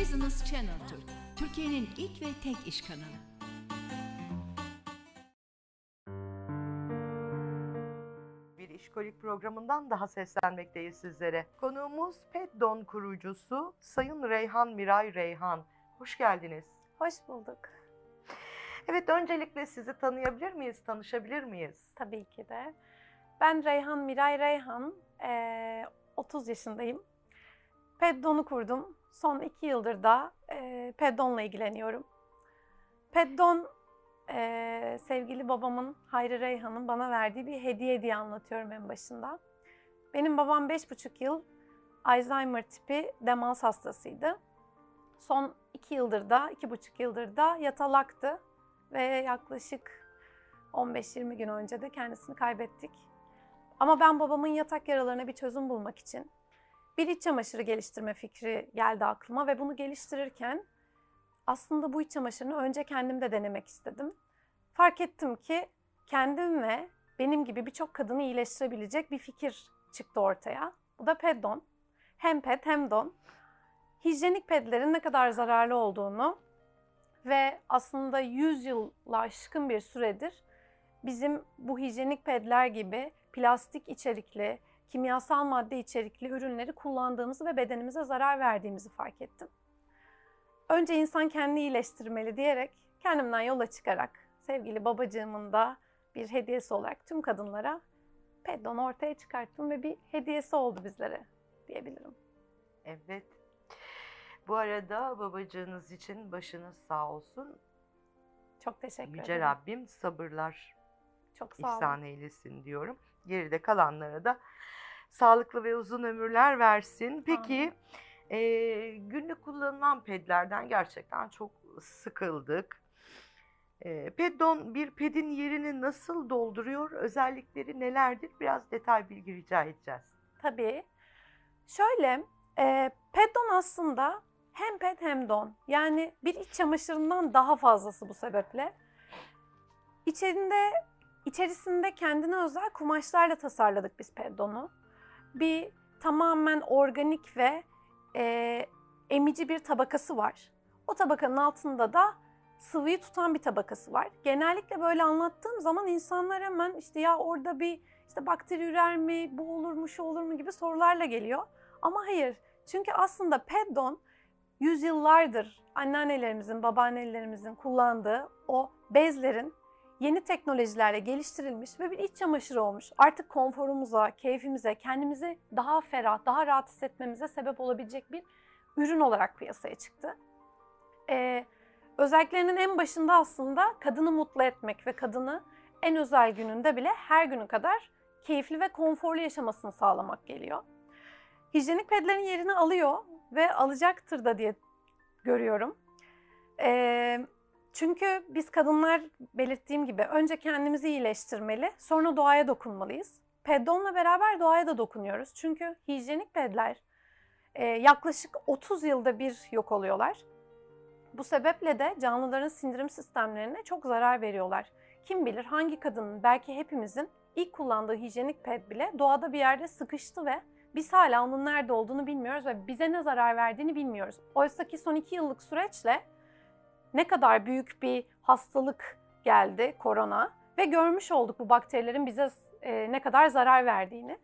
Business Channel Türk, Türkiye'nin ilk ve tek iş kanalı. Bir işkolik programından daha seslenmekteyiz sizlere. Konuğumuz Peddon kurucusu Sayın Reyhan Miray Reyhan. Hoş geldiniz. Hoş bulduk. Evet öncelikle sizi tanıyabilir miyiz, tanışabilir miyiz? Tabii ki de. Ben Reyhan Miray Reyhan, eee, 30 yaşındayım. Peddon'u kurdum. Son iki yıldır da eee Peddon'la ilgileniyorum. Peddon, eee, sevgili babamın Hayri Reyhan'ın bana verdiği bir hediye diye anlatıyorum en başında. Benim babam 5,5 yıl Alzheimer tipi demans hastasıydı. Son iki yıldır da, iki buçuk yıldır da yatalaktı ve yaklaşık 15-20 gün önce de kendisini kaybettik. Ama ben babamın yatak yaralarına bir çözüm bulmak için bir iç çamaşırı geliştirme fikri geldi aklıma ve bunu geliştirirken aslında bu iç çamaşırını önce kendim de denemek istedim. Fark ettim ki kendim ve benim gibi birçok kadını iyileştirebilecek bir fikir çıktı ortaya. Bu da Peddon. Hem ped hem don. Hijyenik pedlerin ne kadar zararlı olduğunu ve aslında 100 yılla aşkın bir süredir bizim bu hijyenik pedler gibi plastik içerikli, kimyasal madde içerikli ürünleri kullandığımızı ve bedenimize zarar verdiğimizi fark ettim. Önce insan kendini iyileştirmeli diyerek kendimden yola çıkarak sevgili babacığımın da bir hediyesi olarak tüm kadınlara Peddon'u ortaya çıkarttım ve bir hediyesi oldu bizlere diyebilirim. Evet. Bu arada babacığınız için başınız sağ olsun. Çok teşekkür Yüce ederim. Rabbim sabırlar Çok sağ olun. ihsan eylesin diyorum. Geride kalanlara da sağlıklı ve uzun ömürler versin. Peki e, günlük kullanılan pedlerden gerçekten çok sıkıldık. E, Peddon bir pedin yerini nasıl dolduruyor? Özellikleri nelerdir? Biraz detay bilgi rica edeceğiz. Tabii. Şöyle, e, Peddon aslında hem ped hem don. Yani bir iç çamaşırından daha fazlası bu sebeple. İçerinde, içerisinde kendine özel kumaşlarla tasarladık biz Peddon'u. Bir tamamen organik ve e, emici bir tabakası var. O tabakanın altında da sıvıyı tutan bir tabakası var. Genellikle böyle anlattığım zaman insanlar hemen işte ya orada bir işte bakteri ürer mi, bu olur mu, şu olur mu gibi sorularla geliyor. Ama hayır. Çünkü aslında Peddon yüzyıllardır anneannelerimizin, babaannelerimizin kullandığı o bezlerin yeni teknolojilerle geliştirilmiş ve bir iç çamaşırı olmuş. Artık konforumuza, keyfimize, kendimizi daha ferah, daha rahat hissetmemize sebep olabilecek bir ürün olarak piyasaya çıktı. Ee, özelliklerinin en başında aslında kadını mutlu etmek ve kadını en özel gününde bile her günü kadar keyifli ve konforlu yaşamasını sağlamak geliyor. Hijyenik pedlerin yerini alıyor ve alacaktır da diye görüyorum. Ee, çünkü biz kadınlar belirttiğim gibi önce kendimizi iyileştirmeli, sonra doğaya dokunmalıyız. Peddonla beraber doğaya da dokunuyoruz. Çünkü hijyenik pedler e, yaklaşık 30 yılda bir yok oluyorlar. Bu sebeple de canlıların sindirim sistemlerine çok zarar veriyorlar. Kim bilir hangi kadının, belki hepimizin ilk kullandığı hijyenik ped bile doğada bir yerde sıkıştı ve biz hala onun nerede olduğunu bilmiyoruz ve bize ne zarar verdiğini bilmiyoruz. Oysa ki son iki yıllık süreçle ne kadar büyük bir hastalık geldi korona ve görmüş olduk bu bakterilerin bize e, ne kadar zarar verdiğini.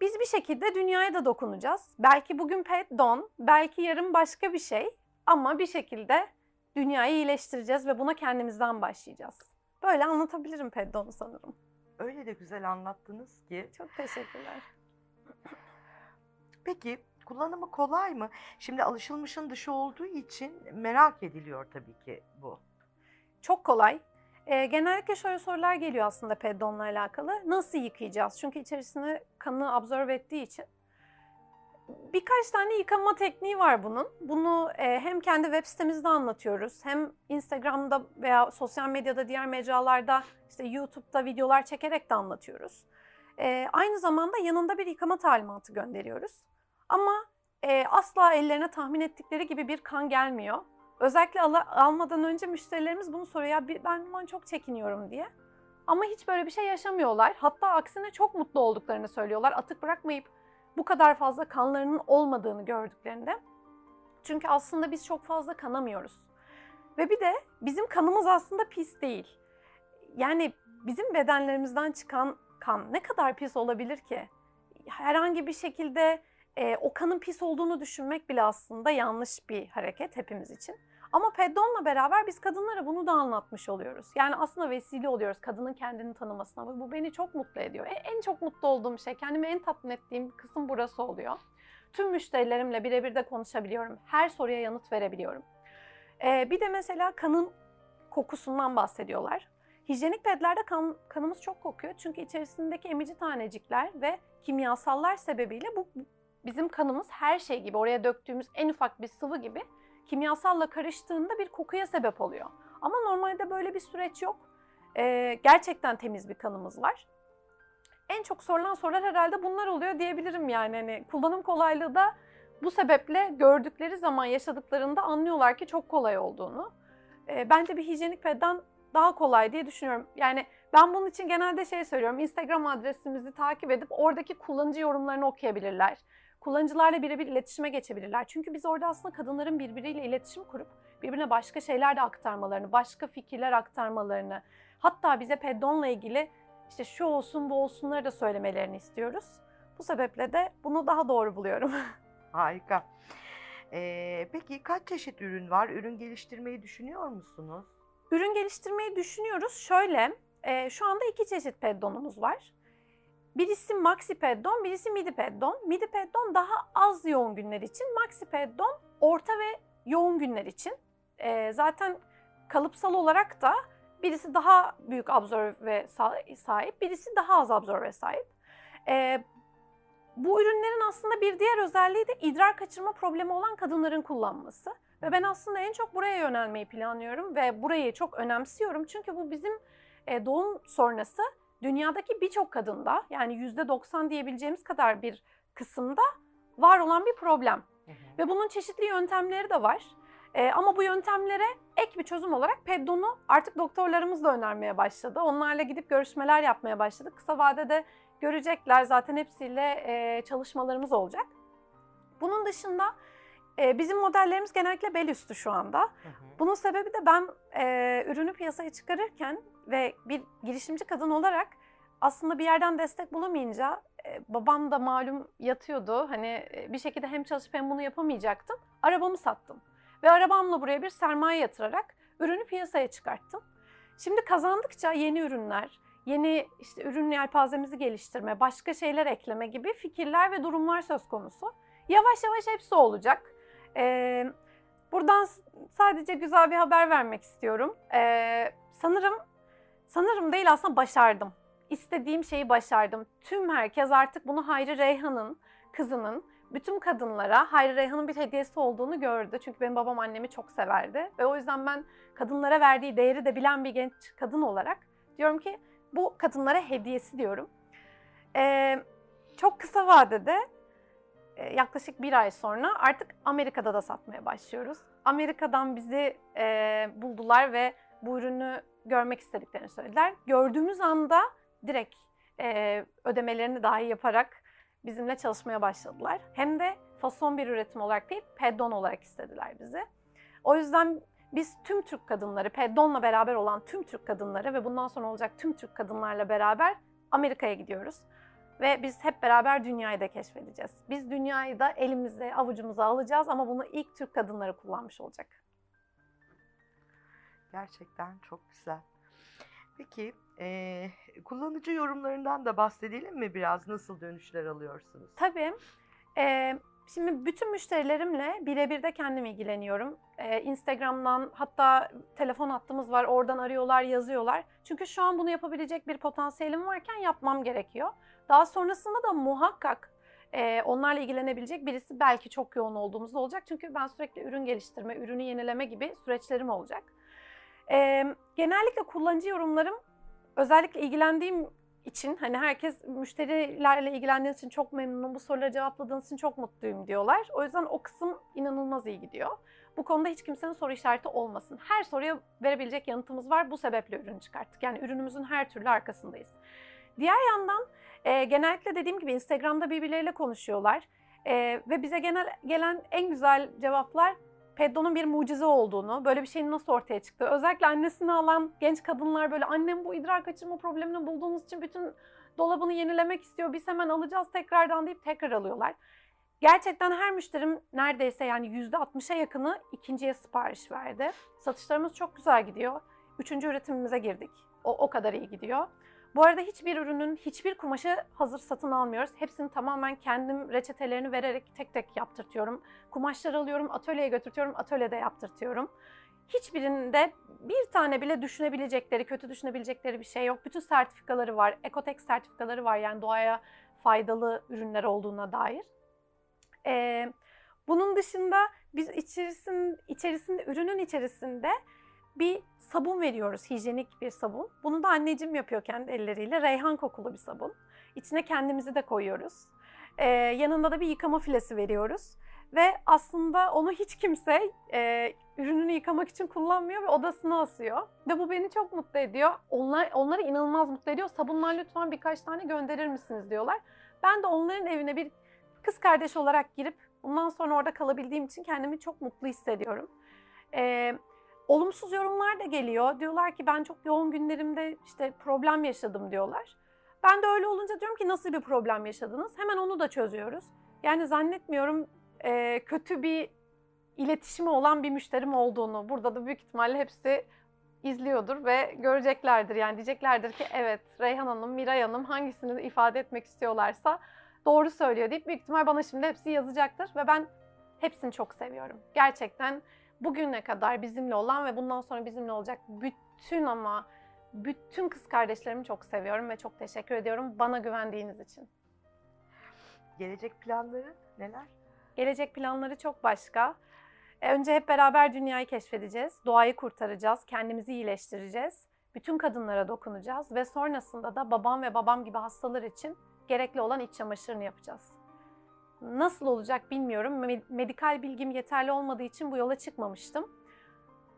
Biz bir şekilde dünyaya da dokunacağız. Belki bugün pet don, belki yarın başka bir şey ama bir şekilde dünyayı iyileştireceğiz ve buna kendimizden başlayacağız. Böyle anlatabilirim pet don'u sanırım. Öyle de güzel anlattınız ki. Çok teşekkürler. Peki kullanımı kolay mı? Şimdi alışılmışın dışı olduğu için merak ediliyor tabii ki bu. Çok kolay. Ee, genellikle şöyle sorular geliyor aslında peddonla alakalı. Nasıl yıkayacağız? Çünkü içerisine kanı absorbe ettiği için. Birkaç tane yıkama tekniği var bunun. Bunu e, hem kendi web sitemizde anlatıyoruz, hem Instagram'da veya sosyal medyada diğer mecralarda, işte YouTube'da videolar çekerek de anlatıyoruz. E, aynı zamanda yanında bir yıkama talimatı gönderiyoruz. Ama e, asla ellerine tahmin ettikleri gibi bir kan gelmiyor. Özellikle al- almadan önce müşterilerimiz bunu soruyor. Ya ben bundan çok çekiniyorum diye. Ama hiç böyle bir şey yaşamıyorlar. Hatta aksine çok mutlu olduklarını söylüyorlar. Atık bırakmayıp bu kadar fazla kanlarının olmadığını gördüklerinde. Çünkü aslında biz çok fazla kanamıyoruz. Ve bir de bizim kanımız aslında pis değil. Yani bizim bedenlerimizden çıkan kan ne kadar pis olabilir ki? Herhangi bir şekilde e, o kanın pis olduğunu düşünmek bile aslında yanlış bir hareket hepimiz için. Ama Peddon'la beraber biz kadınlara bunu da anlatmış oluyoruz. Yani aslında vesile oluyoruz kadının kendini tanımasına. Bu beni çok mutlu ediyor. E, en çok mutlu olduğum şey, kendimi en tatmin ettiğim kısım burası oluyor. Tüm müşterilerimle birebir de konuşabiliyorum. Her soruya yanıt verebiliyorum. Ee, bir de mesela kanın kokusundan bahsediyorlar. Hijyenik pedlerde kan, kanımız çok kokuyor. Çünkü içerisindeki emici tanecikler ve kimyasallar sebebiyle bu bizim kanımız her şey gibi oraya döktüğümüz en ufak bir sıvı gibi kimyasalla karıştığında bir kokuya sebep oluyor. Ama normalde böyle bir süreç yok. Ee, gerçekten temiz bir kanımız var. En çok sorulan sorular herhalde bunlar oluyor diyebilirim yani. Hani kullanım kolaylığı da bu sebeple gördükleri zaman yaşadıklarında anlıyorlar ki çok kolay olduğunu. E, bence bir hijyenik pedden daha kolay diye düşünüyorum. Yani ben bunun için genelde şey söylüyorum. Instagram adresimizi takip edip oradaki kullanıcı yorumlarını okuyabilirler. Kullanıcılarla birebir iletişime geçebilirler. Çünkü biz orada aslında kadınların birbiriyle iletişim kurup birbirine başka şeyler de aktarmalarını, başka fikirler aktarmalarını, hatta bize peddonla ilgili işte şu olsun bu olsunları da söylemelerini istiyoruz. Bu sebeple de bunu daha doğru buluyorum. Harika. Ee, peki kaç çeşit ürün var? Ürün geliştirmeyi düşünüyor musunuz? Ürün geliştirmeyi düşünüyoruz. Şöyle, e, şu anda iki çeşit peddonumuz var. Birisi maxi peddon, birisi midi peddon. Midi peddon daha az yoğun günler için, maxi peddon orta ve yoğun günler için. E, zaten kalıpsal olarak da birisi daha büyük absorbe sahip, birisi daha az absorbe sahip. E, bu ürünlerin aslında bir diğer özelliği de idrar kaçırma problemi olan kadınların kullanması. Ve ben aslında en çok buraya yönelmeyi planlıyorum ve burayı çok önemsiyorum. Çünkü bu bizim doğum sonrası dünyadaki birçok kadında yani %90 diyebileceğimiz kadar bir kısımda var olan bir problem. Hı hı. Ve bunun çeşitli yöntemleri de var. E, ama bu yöntemlere ek bir çözüm olarak Peddon'u artık doktorlarımız da önermeye başladı. Onlarla gidip görüşmeler yapmaya başladık. Kısa vadede görecekler. Zaten hepsiyle e, çalışmalarımız olacak. Bunun dışında e, bizim modellerimiz genellikle bel üstü şu anda. Hı hı. Bunun sebebi de ben e, ürünü piyasaya çıkarırken ve bir girişimci kadın olarak aslında bir yerden destek bulamayınca e, babam da malum yatıyordu. Hani e, bir şekilde hem çalışıp hem bunu yapamayacaktım. Arabamı sattım. Ve arabamla buraya bir sermaye yatırarak ürünü piyasaya çıkarttım. Şimdi kazandıkça yeni ürünler, yeni işte ürün yelpazemizi geliştirme, başka şeyler ekleme gibi fikirler ve durumlar söz konusu. Yavaş yavaş hepsi olacak. Ee, buradan sadece güzel bir haber vermek istiyorum. Ee, sanırım, sanırım değil aslında başardım. İstediğim şeyi başardım. Tüm herkes artık bunu Hayri Reyhan'ın, kızının, bütün kadınlara Hayri Reyhan'ın bir hediyesi olduğunu gördü. Çünkü benim babam annemi çok severdi. Ve o yüzden ben kadınlara verdiği değeri de bilen bir genç kadın olarak diyorum ki bu kadınlara hediyesi diyorum. Ee, çok kısa vadede e, yaklaşık bir ay sonra artık Amerika'da da satmaya başlıyoruz. Amerika'dan bizi e, buldular ve bu ürünü görmek istediklerini söylediler. Gördüğümüz anda direkt e, ödemelerini dahi yaparak bizimle çalışmaya başladılar. Hem de fason bir üretim olarak değil, peddon olarak istediler bizi. O yüzden biz tüm Türk kadınları, Peddon'la beraber olan tüm Türk kadınları ve bundan sonra olacak tüm Türk kadınlarla beraber Amerika'ya gidiyoruz. Ve biz hep beraber dünyayı da keşfedeceğiz. Biz dünyayı da elimize, avucumuza alacağız ama bunu ilk Türk kadınları kullanmış olacak. Gerçekten çok güzel. Peki e, kullanıcı yorumlarından da bahsedelim mi biraz? Nasıl dönüşler alıyorsunuz? Tabii. E, Şimdi bütün müşterilerimle birebir de kendim ilgileniyorum. Ee, Instagram'dan hatta telefon hattımız var oradan arıyorlar yazıyorlar. Çünkü şu an bunu yapabilecek bir potansiyelim varken yapmam gerekiyor. Daha sonrasında da muhakkak e, onlarla ilgilenebilecek birisi belki çok yoğun olduğumuzda olacak. Çünkü ben sürekli ürün geliştirme, ürünü yenileme gibi süreçlerim olacak. E, genellikle kullanıcı yorumlarım özellikle ilgilendiğim için hani herkes müşterilerle ilgilendiğiniz için çok memnunum, bu soruları cevapladığınız için çok mutluyum diyorlar. O yüzden o kısım inanılmaz iyi gidiyor. Bu konuda hiç kimsenin soru işareti olmasın. Her soruya verebilecek yanıtımız var. Bu sebeple ürün çıkarttık. Yani ürünümüzün her türlü arkasındayız. Diğer yandan e, genellikle dediğim gibi Instagram'da birbirleriyle konuşuyorlar. Ee, ve bize genel gelen en güzel cevaplar Peddo'nun bir mucize olduğunu, böyle bir şeyin nasıl ortaya çıktı. Özellikle annesini alan genç kadınlar böyle annem bu idrar kaçırma problemini bulduğunuz için bütün dolabını yenilemek istiyor. Biz hemen alacağız tekrardan deyip tekrar alıyorlar. Gerçekten her müşterim neredeyse yani %60'a yakını ikinciye sipariş verdi. Satışlarımız çok güzel gidiyor. Üçüncü üretimimize girdik. O, o kadar iyi gidiyor. Bu arada hiçbir ürünün, hiçbir kumaşı hazır satın almıyoruz. Hepsini tamamen kendim reçetelerini vererek tek tek yaptırtıyorum. Kumaşları alıyorum, atölyeye götürtüyorum, atölyede yaptırtıyorum. Hiçbirinde bir tane bile düşünebilecekleri, kötü düşünebilecekleri bir şey yok. Bütün sertifikaları var, Ekotek sertifikaları var yani doğaya faydalı ürünler olduğuna dair. Ee, bunun dışında biz içerisinde, içerisinde, ürünün içerisinde bir sabun veriyoruz, hijyenik bir sabun. Bunu da anneciğim yapıyor kendi elleriyle. Reyhan kokulu bir sabun. İçine kendimizi de koyuyoruz. Ee, yanında da bir yıkama filesi veriyoruz. Ve aslında onu hiç kimse e, ürününü yıkamak için kullanmıyor ve odasına asıyor. Ve bu beni çok mutlu ediyor. Onlar Onları inanılmaz mutlu ediyor. Sabunlar lütfen birkaç tane gönderir misiniz diyorlar. Ben de onların evine bir kız kardeş olarak girip bundan sonra orada kalabildiğim için kendimi çok mutlu hissediyorum. Ee, olumsuz yorumlar da geliyor. Diyorlar ki ben çok yoğun günlerimde işte problem yaşadım diyorlar. Ben de öyle olunca diyorum ki nasıl bir problem yaşadınız? Hemen onu da çözüyoruz. Yani zannetmiyorum e, kötü bir iletişimi olan bir müşterim olduğunu. Burada da büyük ihtimalle hepsi izliyordur ve göreceklerdir. Yani diyeceklerdir ki evet Reyhan Hanım, Miray Hanım hangisini ifade etmek istiyorlarsa doğru söylüyor deyip büyük ihtimal bana şimdi hepsi yazacaktır. Ve ben hepsini çok seviyorum. Gerçekten bugüne kadar bizimle olan ve bundan sonra bizimle olacak bütün ama bütün kız kardeşlerimi çok seviyorum ve çok teşekkür ediyorum bana güvendiğiniz için. Gelecek planları neler? Gelecek planları çok başka. E, önce hep beraber dünyayı keşfedeceğiz, doğayı kurtaracağız, kendimizi iyileştireceğiz, bütün kadınlara dokunacağız ve sonrasında da babam ve babam gibi hastalar için gerekli olan iç çamaşırını yapacağız. Nasıl olacak bilmiyorum. Medikal bilgim yeterli olmadığı için bu yola çıkmamıştım.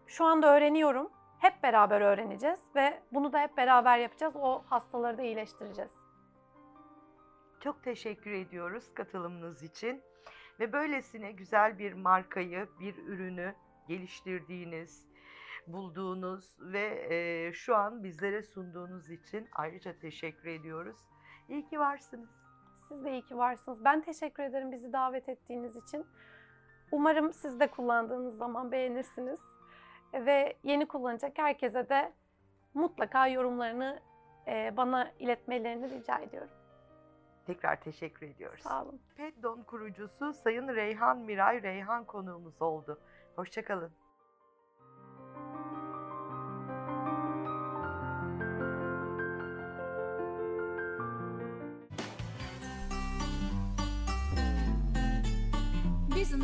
Şu anda öğreniyorum. Hep beraber öğreneceğiz ve bunu da hep beraber yapacağız. O hastaları da iyileştireceğiz. Çok teşekkür ediyoruz katılımınız için. Ve böylesine güzel bir markayı, bir ürünü geliştirdiğiniz, bulduğunuz ve e, şu an bizlere sunduğunuz için ayrıca teşekkür ediyoruz. İyi ki varsınız. Siz de iyi ki varsınız. Ben teşekkür ederim bizi davet ettiğiniz için. Umarım siz de kullandığınız zaman beğenirsiniz. Ve yeni kullanacak herkese de mutlaka yorumlarını e, bana iletmelerini rica ediyorum. Tekrar teşekkür ediyoruz. Sağ olun. Peddon kurucusu Sayın Reyhan Miray Reyhan konuğumuz oldu. Hoşçakalın.